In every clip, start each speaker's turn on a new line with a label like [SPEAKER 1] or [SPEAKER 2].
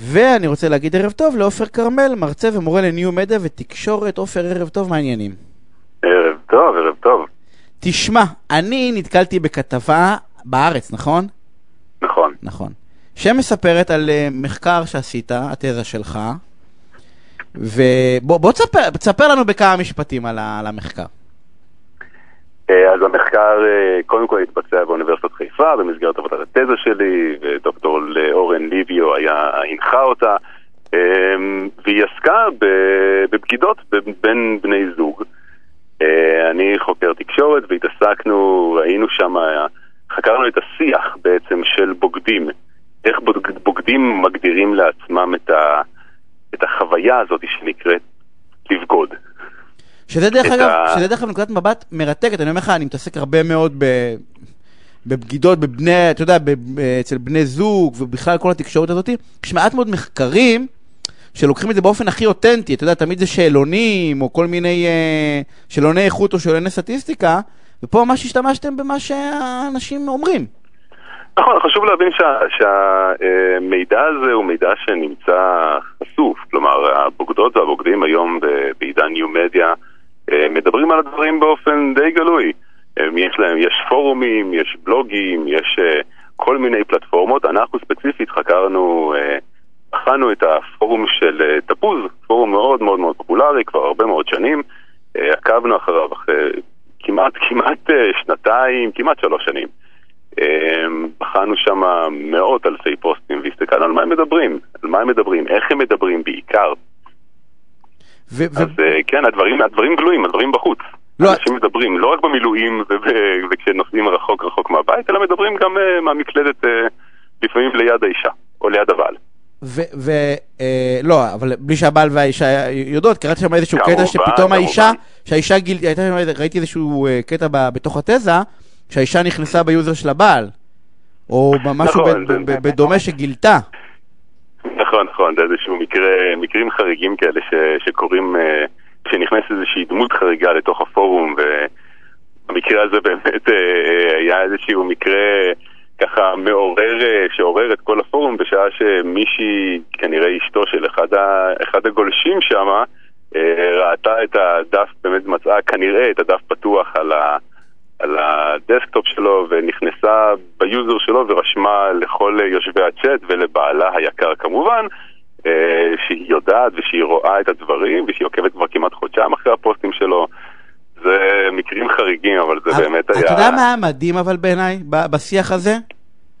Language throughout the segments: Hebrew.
[SPEAKER 1] ואני רוצה להגיד ערב טוב לעופר כרמל, מרצה ומורה לניו מדיה ותקשורת. עופר, ערב טוב, מה העניינים?
[SPEAKER 2] ערב טוב, ערב טוב.
[SPEAKER 1] תשמע, אני נתקלתי בכתבה בארץ, נכון?
[SPEAKER 2] נכון.
[SPEAKER 1] נכון. שמספרת על uh, מחקר שעשית, התזה שלך, ובוא בוא תספר, לנו בכמה משפטים על, על המחקר.
[SPEAKER 2] אה, אז המחקר אה, קודם כל התבצע באוניברסיטת חיפה במסגרת עבודת התזה שלי, ודוקטור אורן ליביו היה, הנחה אותה, והיא עסקה בבגידות בין בני זוג. אני חוקר תקשורת והתעסקנו, ראינו שם, חקרנו את השיח בעצם של בוגדים. איך בוגדים מגדירים לעצמם את החוויה הזאת שנקראת לבגוד.
[SPEAKER 1] שזה דרך אגב, ה... שזה דרך אגב נקודת מבט מרתקת, אני אומר לך, אני מתעסק הרבה מאוד ב... בבגידות בבני, אתה יודע, ב... אצל בני זוג ובכלל כל התקשורת הזאת, יש מעט מאוד מחקרים שלוקחים את זה באופן הכי אותנטי, אתה יודע, תמיד זה שאלונים או כל מיני אה, שאלוני איכות או שאלוני סטטיסטיקה, ופה ממש השתמשתם במה שהאנשים אומרים.
[SPEAKER 2] נכון, חשוב להבין שהמידע הזה הוא מידע שנמצא חשוף, כלומר הבוגדות והבוגדים היום בעידן ניו מדיה מדברים על הדברים באופן די גלוי. יש להם, יש פורומים, יש בלוגים, יש אה, כל מיני פלטפורמות. אנחנו ספציפית חקרנו, אה, בחנו את הפורום של תפוז, פורום מאוד מאוד מאוד פופולרי, כבר הרבה מאוד שנים. עקבנו אחריו אחרי כמעט, כמעט שנתיים, כמעט שלוש שנים. בחנו שם מאות אלפי פוסטים והסתכלנו על מה הם מדברים, על מה הם מדברים, איך הם מדברים בעיקר. ו- אז ו- כן, הדברים, הדברים גלויים, הדברים בחוץ. לא... אנשים מדברים לא רק במילואים וכשנוסעים רחוק רחוק מהבית, אלא מדברים גם uh, מהמקלדת uh, לפעמים ליד האישה או ליד הבעל.
[SPEAKER 1] ולא, אבל בלי שהבעל והאישה יודעות, קראתי שם איזשהו קטע שפתאום האישה, שהאישה גיל... ראיתי איזשהו קטע בתוך התזה, שהאישה נכנסה ביוזר של הבעל, או משהו נכון, בדומה שגילתה.
[SPEAKER 2] נכון, נכון, זה איזשהו מקרה, מקרים חריגים כאלה ש, שקורים אה, כשנכנסת איזושהי דמות חריגה לתוך הפורום, ובמקרה הזה באמת אה, היה איזשהו מקרה ככה מעורר, אה, שעורר את כל הפורום בשעה שמישהי, כנראה אשתו של אחד, ה, אחד הגולשים שם, ראתה את הדף, באמת מצאה כנראה את הדף פתוח על ה... על ה desktop שלו ונכנסה ביוזר שלו ורשמה לכל יושבי הצ'אט ולבעלה היקר כמובן אה, שהיא יודעת ושהיא רואה את הדברים ושהיא עוקבת כבר כמעט חודשיים אחרי הפוסטים שלו זה מקרים חריגים אבל זה באמת היה...
[SPEAKER 1] אתה יודע מה מדהים אבל בעיניי בשיח הזה?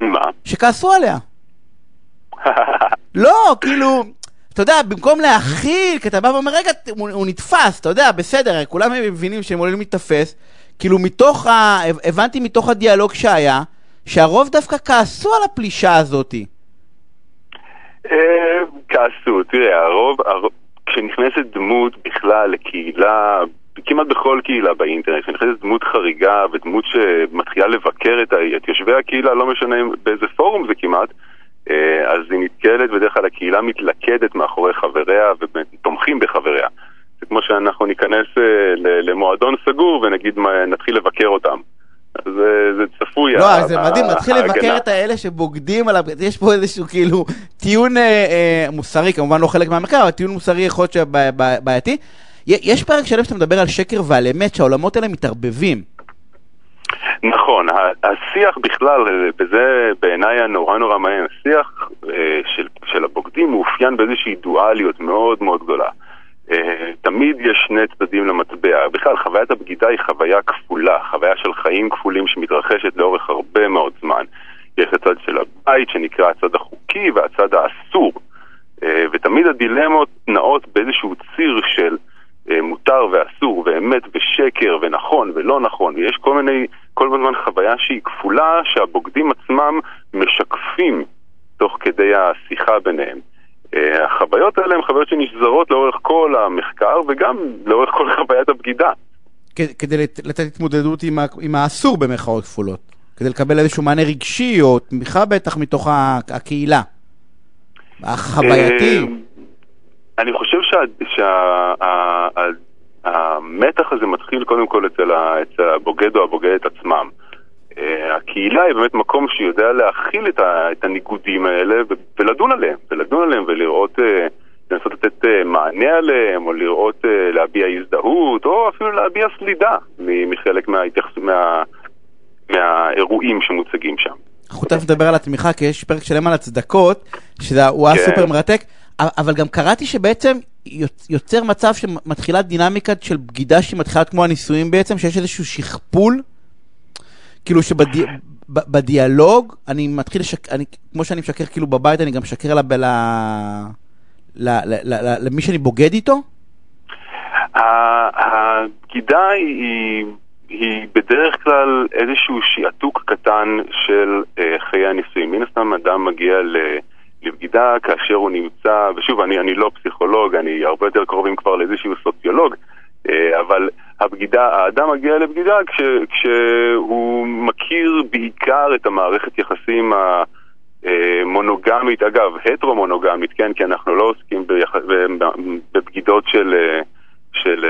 [SPEAKER 2] מה?
[SPEAKER 1] שכעסו עליה. לא, כאילו, אתה יודע, במקום להכיל, כי אתה בא ואומר, רגע, הוא נתפס, אתה יודע, בסדר, כולם מבינים שהם עולים להתאפס, כאילו מתוך ה... הבנתי מתוך הדיאלוג שהיה, שהרוב דווקא כעסו על הפלישה הזאתי.
[SPEAKER 2] אה, כעסו, תראה, הרוב, כשנכנסת דמות בכלל לקהילה, כמעט בכל קהילה באינטרנט, כשנכנסת דמות חריגה ודמות שמתחילה לבקר את, את יושבי הקהילה, לא משנה באיזה פורום זה כמעט, אה, אז היא נתקלת, בדרך כלל הקהילה מתלכדת מאחורי חבריה ותומכים בחבריה. זה כמו שאנחנו ניכנס אה, למועדון סגור ונגיד נתחיל לבקר אותם. זה, זה צפוי.
[SPEAKER 1] לא, זה מדהים, נתחיל לבקר את האלה שבוגדים עליו, יש פה איזשהו כאילו טיעון אה, אה, מוסרי, כמובן לא חלק מהמחקר, אבל טיעון מוסרי יכול להיות שבעייתי. יש פרק שלם שאתה מדבר על שקר ועל אמת, שהעולמות האלה מתערבבים.
[SPEAKER 2] נכון, השיח בכלל, וזה בעיניי הנורא נורא מעניין, השיח אה, של, של הבוגדים מאופיין באיזושהי דואליות מאוד מאוד גדולה. אה, תמיד יש שני צדדים למטבע. בכלל, חוויית הבגידה היא חוויה כפולה, חוויה של חיים כפולים שמתרחשת לאורך הרבה מאוד זמן. יש הצד של הבית שנקרא הצד החוקי והצד האסור. אה, ותמיד הדילמות נעות באיזשהו ציר של אה, מותר ואסור ואמת ושקר ונכון ולא נכון ויש כל מיני, כל הזמן חוויה שהיא כפולה שהבוגדים עצמם משקפים תוך כדי השיחה ביניהם. אה, החוויות האלה הן חוויות שנשזרות לאורך כל המחקר וגם לאורך כל חוויית הבגידה.
[SPEAKER 1] כדי לתת התמודדות עם, עם האסור במרכאות כפולות, כדי לקבל איזשהו מענה רגשי או תמיכה בטח מתוך הקהילה. החווייתי. אה,
[SPEAKER 2] אני חושב שהמתח הזה מתחיל קודם כל אצל הבוגד או הבוגדת עצמם. הקהילה היא באמת מקום שיודע להכיל את, ה, את הניגודים האלה ולדון עליהם, ולדון עליהם ולראות, לנסות לתת מענה עליהם, או לראות, להביע הזדהות, או אפילו להביע סלידה מחלק מההתייחס... מה... מהאירועים שמוצגים שם.
[SPEAKER 1] אנחנו תכף נדבר על התמיכה, כי יש פרק שלם על הצדקות, שהוא היה כן. סופר מרתק, אבל גם קראתי שבעצם יוצר מצב שמתחילה דינמיקה של בגידה שהיא מתחילה כמו הנישואים בעצם, שיש איזשהו שכפול, כאילו שבדיאלוג אני מתחיל לשקר, כמו שאני משקר כאילו בבית, אני גם משקר למי שאני בוגד איתו?
[SPEAKER 2] הבגידה היא... היא בדרך כלל איזשהו שעתוק קטן של אה, חיי הנישואים. מן הסתם אדם מגיע ל... לבגידה כאשר הוא נמצא, ושוב, אני, אני לא פסיכולוג, אני הרבה יותר קרובים כבר לאיזשהו האדם מגיע לבגידה כש, כשהוא מכיר בעיקר את המערכת יחסים המונוגמית, אגב, הטרו-מונוגמית, כן, כי אנחנו לא עוסקים ביח... בבגידות של... של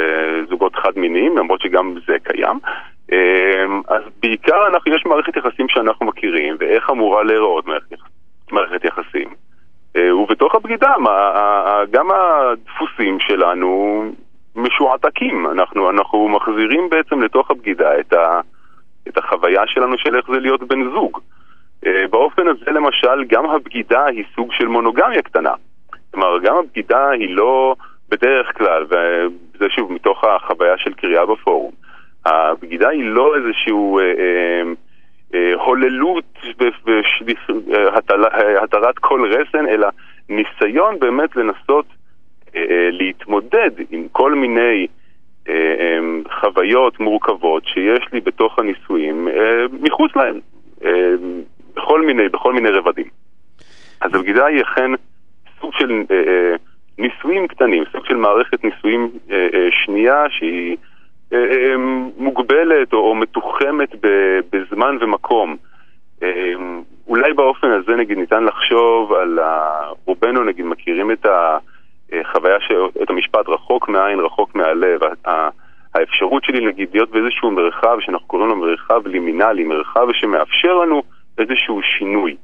[SPEAKER 2] זוגות חד-מיניים, למרות שגם זה קיים. אמ, אז בעיקר אנחנו, יש מערכת יחסים שאנחנו מכירים, ואיך אמורה להיראות מערכת יחסים. אה, ובתוך הבגידה, גם הדפוסים שלנו משועתקים. אנחנו, אנחנו מחזירים בעצם לתוך הבגידה את, ה, את החוויה שלנו של איך זה להיות בן זוג. אה, באופן הזה למשל, גם הבגידה היא סוג של מונוגמיה קטנה. כלומר, גם הבגידה היא לא... בדרך כלל, וזה שוב מתוך החוויה של קריאה בפורום, הבגידה היא לא איזשהו אה, אה, אה, הוללות והתרת כל רסן, אלא ניסיון באמת לנסות אה, אה, להתמודד עם כל מיני אה, אה, חוויות מורכבות שיש לי בתוך הנישואים אה, מחוץ להם, אה, בכל מיני, בכל מיני רבדים. אז הבגידה היא אכן סוג של... אה, אה, ניסויים קטנים, סוג של מערכת ניסויים אה, אה, שנייה שהיא אה, אה, מוגבלת או, או מתוחמת ב, בזמן ומקום. אה, אולי באופן הזה נגיד ניתן לחשוב על, ה... רובנו נגיד מכירים את החוויה, ש... את המשפט רחוק מהעין, רחוק מהלב. האפשרות שלי נגיד להיות באיזשהו מרחב שאנחנו קוראים לו מרחב לימינלי, מרחב שמאפשר לנו איזשהו שינוי.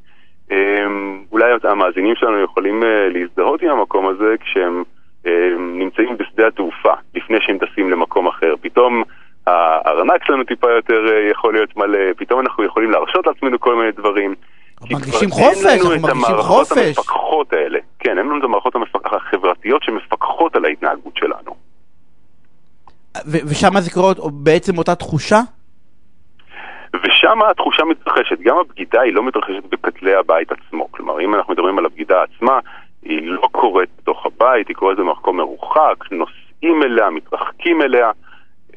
[SPEAKER 2] אמ, אולי המאזינים שלנו יכולים אה, להזדהות עם המקום הזה כשהם אמ, נמצאים בשדה התעופה, לפני שהם טסים למקום אחר. פתאום הארנק שלנו טיפה יותר אה, יכול להיות מלא, פתאום אנחנו יכולים להרשות לעצמנו כל מיני דברים.
[SPEAKER 1] מרגישים חופש, אנחנו מרגישים חופש. אין לנו את
[SPEAKER 2] המפקחות האלה, כן, אין לנו את המערכות החברתיות שמפקחות על ההתנהגות שלנו.
[SPEAKER 1] ושם זה קורה בעצם אותה תחושה?
[SPEAKER 2] ושם התחושה מתרחשת, גם הבגידה היא לא מתרחשת בכתלי הבית עצמו. כלומר, אם אנחנו מדברים על הבגידה עצמה, היא לא קורית בתוך הבית, היא קורית במקום מרוחק, נוסעים אליה, מתרחקים אליה,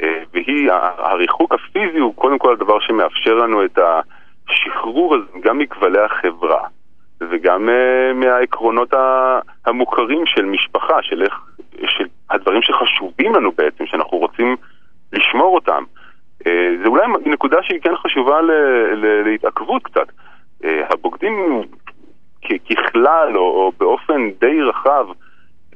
[SPEAKER 2] אה, והיא, הריחוק הפיזי הוא קודם כל הדבר שמאפשר לנו את השחרור הזה גם מכבלי החברה, וגם uh, מהעקרונות המוכרים של משפחה, של, איך, של הדברים שחשובים לנו בעצם, שאנחנו רוצים לשמור אותם. אה, זה אולי נקודה שהיא כן חשובה להתעכבות קצת. אה, הבוגדים ככלל, או, או באופן די רחב,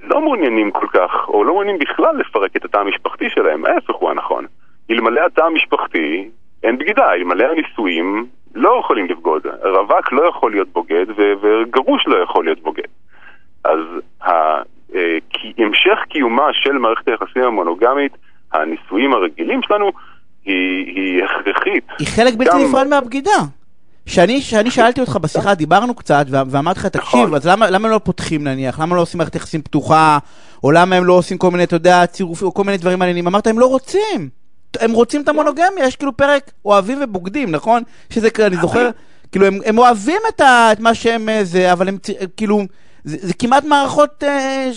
[SPEAKER 2] לא מעוניינים כל כך, או לא מעוניינים בכלל לפרק את התא המשפחתי שלהם, ההפך הוא הנכון. אלמלא התא המשפחתי, אין בגידה, אלמלא הנישואים לא יכולים לבגוד. רווק לא יכול להיות בוגד, וגרוש לא יכול להיות בוגד. אז אה, המשך קיומה של מערכת היחסים המונוגמית, הנישואים הרגילים שלנו, היא, היא הכרחית.
[SPEAKER 1] היא חלק בלתי גם... נפרד מהבגידה. שאני, שאני שאלתי אותך בשיחה, דיברנו קצת, ואמרתי לך, תקשיב, נכון. אז למה, למה לא פותחים נניח? למה לא עושים מערכת יחסים פתוחה? או למה הם לא עושים כל מיני, אתה יודע, צירופים, או כל מיני דברים מעניינים? אמרת, הם לא רוצים. הם רוצים את המונוגמיה, יש כאילו פרק אוהבים ובוגדים, נכון? שזה, אני זוכר, כאילו, הם, הם אוהבים את, ה, את מה שהם אה, זה, אבל הם כאילו, זה, זה כמעט מערכות, אה,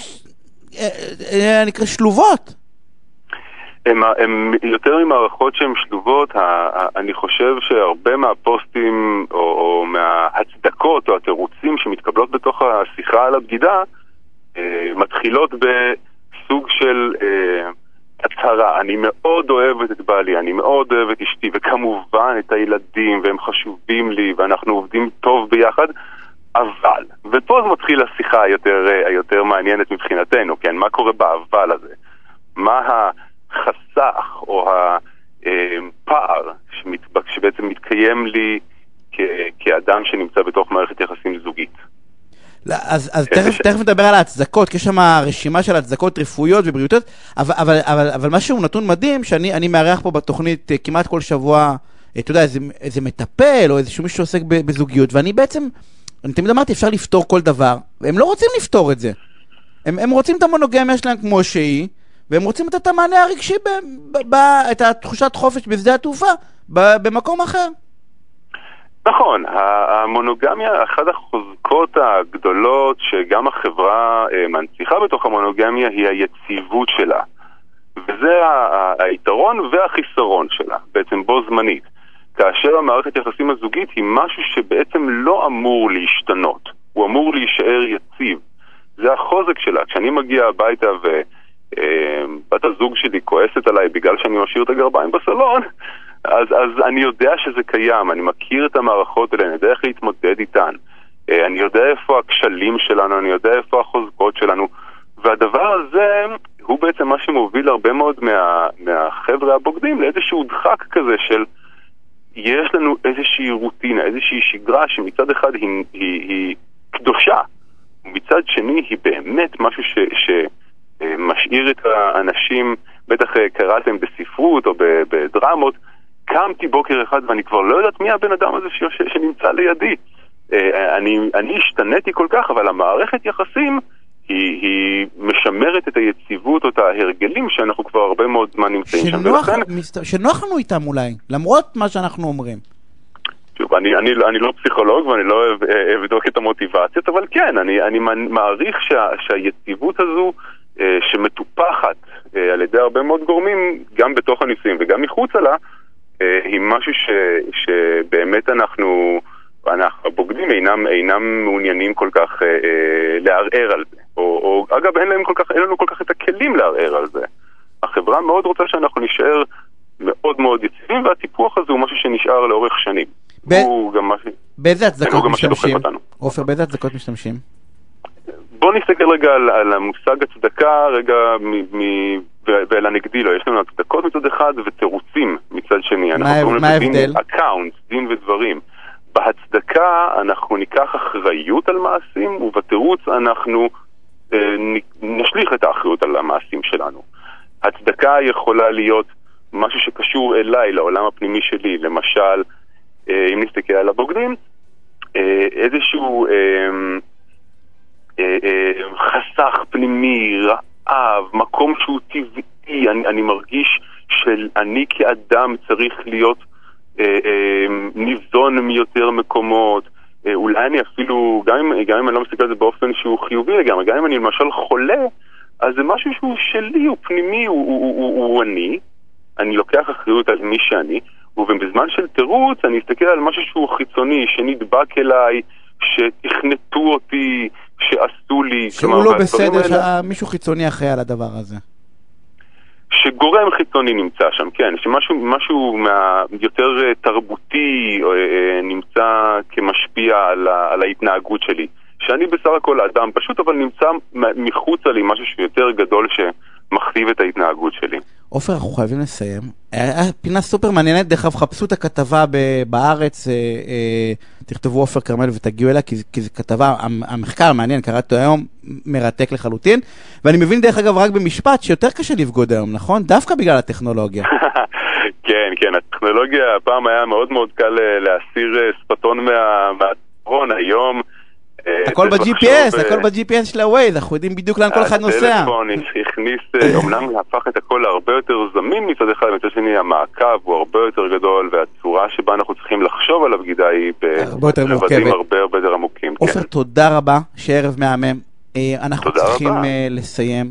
[SPEAKER 1] אה, אה, נקרא, שלובות.
[SPEAKER 2] הם, הם יותר ממערכות שהן שלובות, אני חושב שהרבה מהפוסטים או, או מההצדקות או התירוצים שמתקבלות בתוך השיחה על הבגידה אה, מתחילות בסוג של אה, הצהרה, אני מאוד אוהבת את בעלי, אני מאוד אוהבת את אשתי וכמובן את הילדים והם חשובים לי ואנחנו עובדים טוב ביחד אבל, ופה זה מתחיל השיחה היותר, אה, היותר מעניינת מבחינתנו, כן? מה קורה באבל הזה? מה ה... החסך או הפער בעצם מתקיים לי כאדם שנמצא בתוך מערכת יחסים זוגית.
[SPEAKER 1] לא, אז, אז תכף, תכף נדבר על ההצדקות, כי יש שם רשימה של הצדקות רפואיות ובריאותיות, אבל, אבל, אבל, אבל משהו נתון מדהים, שאני מארח פה בתוכנית אה, כמעט כל שבוע, אה, אתה יודע, איזה, איזה מטפל או איזשהו מישהו שעוסק בזוגיות, ואני בעצם, אני תמיד אמרתי, אפשר לפתור כל דבר, והם לא רוצים לפתור את זה. הם, הם רוצים את המונוגמיה שלהם כמו שהיא, והם רוצים לתת את המענה הרגשי, ב, ב, ב, את התחושת חופש בשדה התעופה, במקום אחר.
[SPEAKER 2] נכון, המונוגמיה, אחת החוזקות הגדולות שגם החברה אה, מנציחה בתוך המונוגמיה היא היציבות שלה. וזה היתרון והחיסרון שלה, בעצם בו זמנית. כאשר המערכת יחסים הזוגית היא משהו שבעצם לא אמור להשתנות, הוא אמור להישאר יציב. זה החוזק שלה. כשאני מגיע הביתה ובת אה, הזוג שלי כועסת עליי משאיר את הגרביים בסלון, אז, אז אני יודע שזה קיים, אני מכיר את המערכות האלה, אני יודע איך להתמודד איתן. אה, אני יודע איפה הכשלים שלנו, אני יודע איפה החוזקות שלנו. והדבר הזה הוא בעצם מה שמוביל הרבה מאוד מה, מהחבר'ה הבוגדים לאיזשהו דחק כזה של יש לנו איזושהי רוטינה, איזושהי שגרה שמצד אחד היא, היא, היא קדושה, ומצד שני היא באמת משהו ש, שמשאיר את האנשים, בטח אה, קראתם בספרות או בדרמות, קמתי בוקר אחד ואני כבר לא יודעת מי הבן אדם הזה ש... שנמצא לידי. אה, אני, אני השתניתי כל כך, אבל המערכת יחסים היא, היא משמרת את היציבות או את ההרגלים שאנחנו כבר הרבה מאוד זמן נמצאים
[SPEAKER 1] שם. ולכן... שנוח לנו איתם אולי, למרות מה שאנחנו אומרים.
[SPEAKER 2] שוב, אני, אני, אני לא פסיכולוג ואני לא אבדוק את המוטיבציות, אבל כן, אני, אני מעריך שה, שהיציבות הזו שמטופחת על ידי הרבה מאוד גורמים, גם בתוך הניסויים וגם מחוצה לה, אה, היא משהו ש, שבאמת אנחנו, אנחנו הבוגדים אינם, אינם מעוניינים כל כך אה, אה, לערער על זה. או, או אגב, אין, כל כך, אין לנו כל כך את הכלים לערער על זה. החברה מאוד רוצה שאנחנו נשאר מאוד מאוד יציבים, והטיפוח הזה הוא משהו שנשאר לאורך שנים. ב... הוא גם משהו...
[SPEAKER 1] באיזה הצדקות משתמשים? עופר, באיזה הצדקות משתמשים?
[SPEAKER 2] בוא נסתכל רגע על, על המושג הצדקה, רגע, מ, מ, ואל הנגדי לו. יש לנו הצדקות מצד אחד ותירוצים מצד שני.
[SPEAKER 1] מה ההבדל?
[SPEAKER 2] account, דין ודברים. בהצדקה אנחנו ניקח אחריות על מעשים, ובתירוץ אנחנו אה, נשליך את האחריות על המעשים שלנו. הצדקה יכולה להיות משהו שקשור אליי, לעולם הפנימי שלי. למשל, אה, אם נסתכל על הבוגדים, אה, איזשהו... אה, חסך פנימי, רעב, מקום שהוא טבעי, אני, אני מרגיש שאני כאדם צריך להיות אה, אה, ניזון מיותר מקומות. אה, אולי אני אפילו, גם אם, גם אם אני לא מסתכל על זה באופן שהוא חיובי לגמרי, גם אם אני למשל חולה, אז זה משהו שהוא שלי, הוא פנימי, הוא, הוא, הוא, הוא, הוא אני. אני לוקח אחריות על מי שאני, ובזמן של תירוץ אני אסתכל על משהו שהוא חיצוני, שנדבק אליי, שתכנתו אותי, שעשו לי...
[SPEAKER 1] שהוא לא בסדר, שמישהו חיצוני אחראי על הדבר הזה.
[SPEAKER 2] שגורם חיצוני נמצא שם, כן, שמשהו משהו מה, יותר אה, תרבותי אה, אה, נמצא כמשפיע על, ה, על ההתנהגות שלי. שאני בסך הכל אדם פשוט, אבל נמצא מחוצה לי משהו שיותר גדול שמכתיב את ההתנהגות שלי.
[SPEAKER 1] עופר, אנחנו חייבים לסיים. פינה סופר מעניינת, דרך אגב, חפשו את הכתבה בארץ, אה, אה, תכתבו עופר כרמל ותגיעו אליה, כי זו כתבה, המחקר מעניין, קראתי אותו היום, מרתק לחלוטין. ואני מבין, דרך אגב, רק במשפט, שיותר קשה לבגוד היום, נכון? דווקא בגלל הטכנולוגיה.
[SPEAKER 2] כן, כן, הטכנולוגיה, הפעם היה מאוד מאוד קל אה, להסיר שפתון מהצפון, היום...
[SPEAKER 1] אה, הכל ב-GPS, הכל ב-GPS של ה-Waze, אנחנו יודעים בדיוק לאן כל אחד נוסע.
[SPEAKER 2] הטלפון הכניס, אומנם אה, הפך את הכל להרבה יותר זמין מצד אחד, מצד שני המעקב הוא הרבה יותר גדול, והצורה שבה אנחנו צריכים לחשוב על הבגידה היא ברבדים הרבה הרבה יותר עמוקים.
[SPEAKER 1] עופר, כן. תודה רבה, שערב מהמם. אה, אנחנו צריכים לסיים.